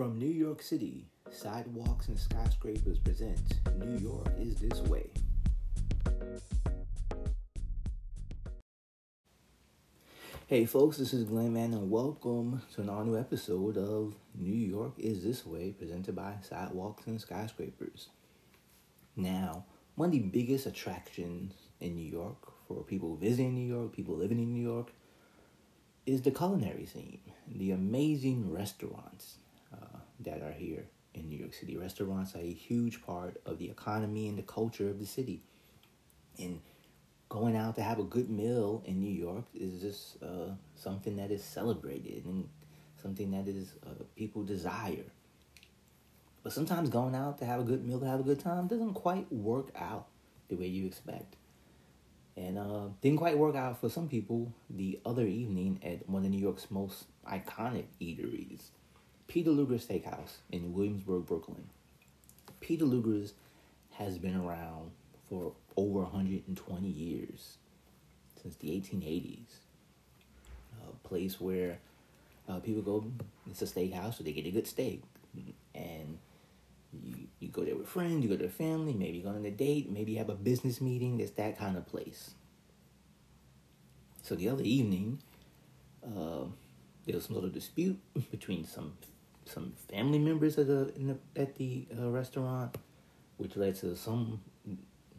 From New York City, Sidewalks and Skyscrapers present New York is This Way. Hey folks, this is Glenn Mann and welcome to an all new episode of New York is This Way presented by Sidewalks and Skyscrapers. Now, one of the biggest attractions in New York for people visiting New York, people living in New York, is the culinary scene, the amazing restaurants uh, that are here in New York City. Restaurants are a huge part of the economy and the culture of the city. And going out to have a good meal in New York is just uh, something that is celebrated and something that is uh, people desire. But sometimes going out to have a good meal, to have a good time, doesn't quite work out the way you expect. And uh, didn't quite work out for some people the other evening at one of New York's most iconic eateries, Peter Luger's Steakhouse in Williamsburg, Brooklyn. Peter Luger's has been around for over 120 years, since the 1880s. A place where uh, people go, it's a steakhouse, so they get a good steak. And you, you go there with friends, you go there with family, maybe you go on a date, maybe you have a business meeting. It's that kind of place. So the other evening, uh, there was some of dispute between some some family members at the, the at the uh, restaurant, which led to some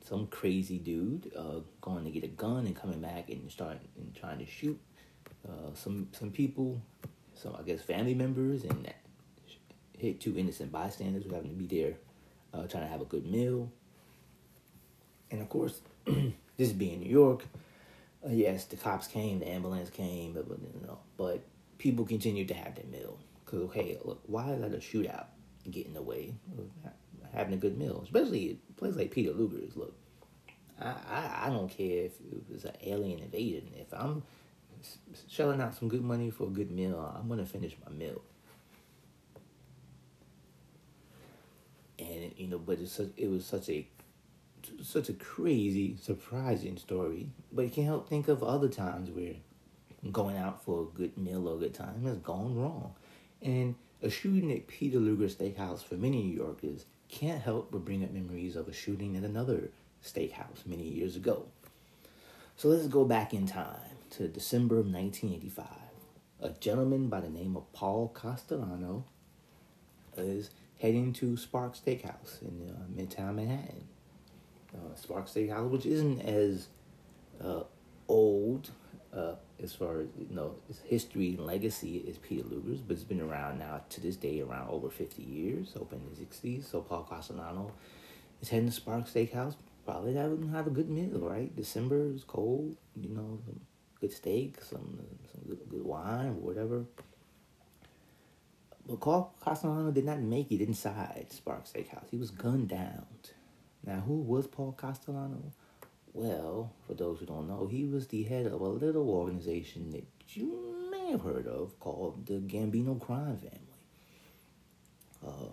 some crazy dude uh, going to get a gun and coming back and starting and trying to shoot uh, some some people, some I guess family members, and hit two innocent bystanders who happened to be there uh, trying to have a good meal. And of course, this being New York, uh, yes, the cops came, the ambulance came, but, but you know, but people continued to have their meal. Cause okay, look, why let a shootout get in the way of having a good meal? Especially a place like Peter Luger's. Look, I, I, I don't care if it was an alien invasion. If I'm shelling out some good money for a good meal, I'm gonna finish my meal. And you know, but such, it was such a such a crazy, surprising story. But you can't help think of other times where going out for a good meal or a good time has gone wrong. And a shooting at Peter Luger Steakhouse for many New Yorkers can't help but bring up memories of a shooting at another steakhouse many years ago. So let's go back in time to December of 1985. A gentleman by the name of Paul Castellano is heading to Sparks Steakhouse in uh, Midtown Manhattan. Uh, Sparks Steakhouse, which isn't as uh, old uh, as far as you know history and legacy is Peter Luger's, but it's been around now to this day around over 50 years, open in the 60s. So Paul Castellano is heading to Sparks Steakhouse, probably have, have a good meal, right? December is cold, you know, good steak, some, some good, good wine, whatever. But Paul Castellano did not make it inside Sparks Steakhouse. He was gunned down. Now, who was Paul Castellano? Well, for those who don't know, he was the head of a little organization that you may have heard of called the Gambino Crime Family. Uh,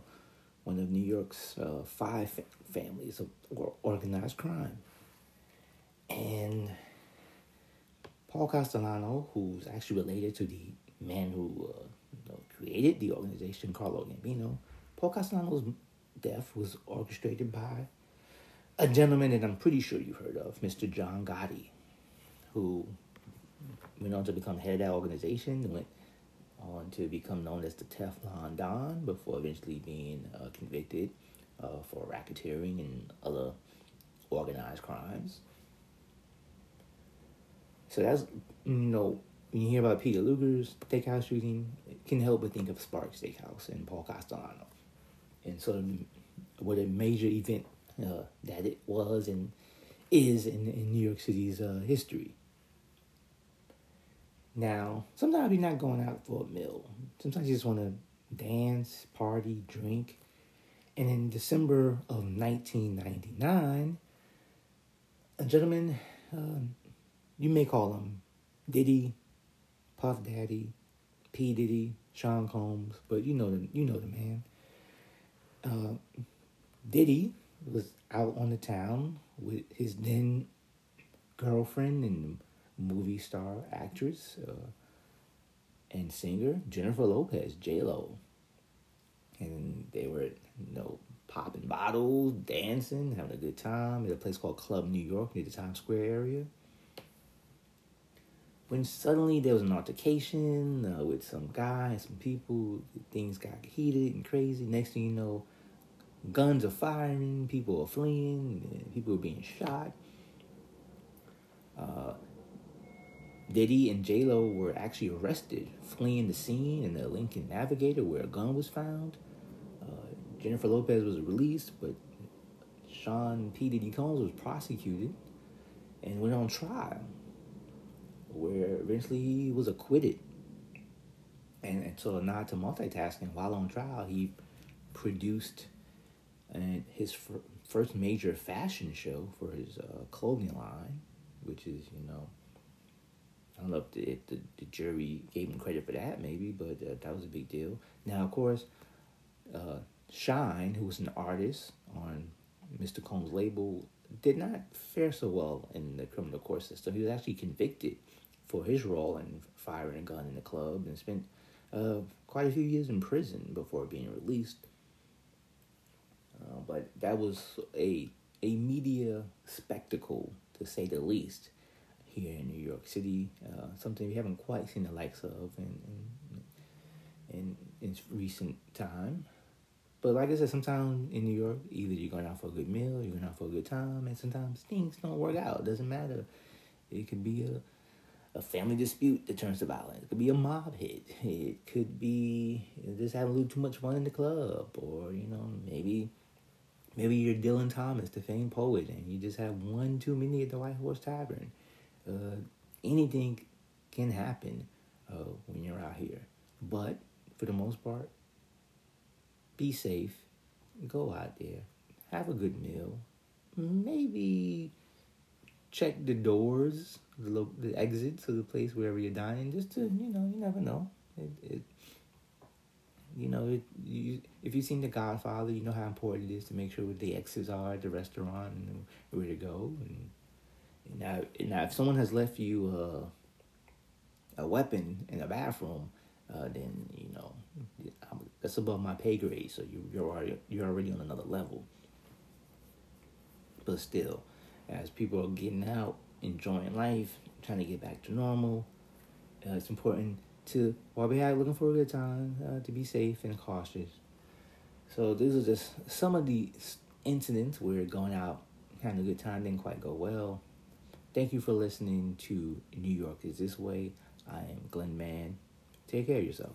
one of New York's uh, five fa- families of organized crime. And Paul Castellano, who's actually related to the man who uh, you know, created the organization, Carlo Gambino, Paul Castellano's death was orchestrated by a gentleman that I'm pretty sure you've heard of, Mr. John Gotti, who went on to become head of that organization, went on to become known as the Teflon Don before eventually being uh, convicted uh, for racketeering and other organized crimes. So that's, you know, when you hear about Peter Luger's steakhouse shooting, it can help but think of Sparks Steakhouse and Paul Castellano. And of what a major event uh, that it was and is in, in New York City's uh, history. Now, sometimes you're not going out for a meal. Sometimes you just want to dance, party, drink. And in December of 1999, a gentleman, uh, you may call him Diddy, Puff Daddy, P Diddy, Sean Combs, but you know the you know the man. Uh, Diddy was out on the town with his then girlfriend and movie star actress uh, and singer Jennifer Lopez, J Lo. and they were, you know, popping bottles, dancing, having a good time at a place called Club New York near the Times Square area. When suddenly there was an altercation uh, with some guy and some people, things got heated and crazy. Next thing you know, guns are firing, people are fleeing, people are being shot. Uh, Diddy and J Lo were actually arrested, fleeing the scene in the Lincoln Navigator where a gun was found. Uh, Jennifer Lopez was released, but Sean P. Diddy Combs was prosecuted and went on trial, where eventually he was acquitted. And, and so, a nod to multitasking, while on trial, he produced and his fir- first major fashion show for his uh, clothing line, which is you know, I don't know if the, if the, the jury gave him credit for that, maybe, but uh, that was a big deal. Now, of course, uh, Shyne, who was an artist on Mr. Combs' label, did not fare so well in the criminal court system. He was actually convicted for his role in firing a gun in the club and spent uh, quite a few years in prison before being released. But that was a a media spectacle to say the least here in New York City. Uh, something we haven't quite seen the likes of in in, in in recent time. But like I said, sometimes in New York, either you're going out for a good meal, you're going out for a good time, and sometimes things don't work out. It doesn't matter. It could be a a family dispute that turns to violence. It could be a mob hit. It could be just having a little too much fun in the club, or you know maybe Maybe you're Dylan Thomas, the famed poet, and you just have one too many at the White Horse Tavern. Uh, anything can happen uh, when you're out here. But for the most part, be safe. Go out there. Have a good meal. Maybe check the doors, the, lo- the exits of the place wherever you're dining, just to, you know, you never know. It, it, you know, it, you, if you've seen The Godfather, you know how important it is to make sure what the exits are at the restaurant and where to go. And, now, now, if someone has left you a, a weapon in a bathroom, uh, then you know I'm, that's above my pay grade. So you, you're already you're already on another level. But still, as people are getting out, enjoying life, trying to get back to normal, uh, it's important to while we had, looking for a good time uh, to be safe and cautious. So these are just some of the incidents where going out having a good time didn't quite go well. Thank you for listening to New York is This Way. I am Glenn Mann. Take care of yourself.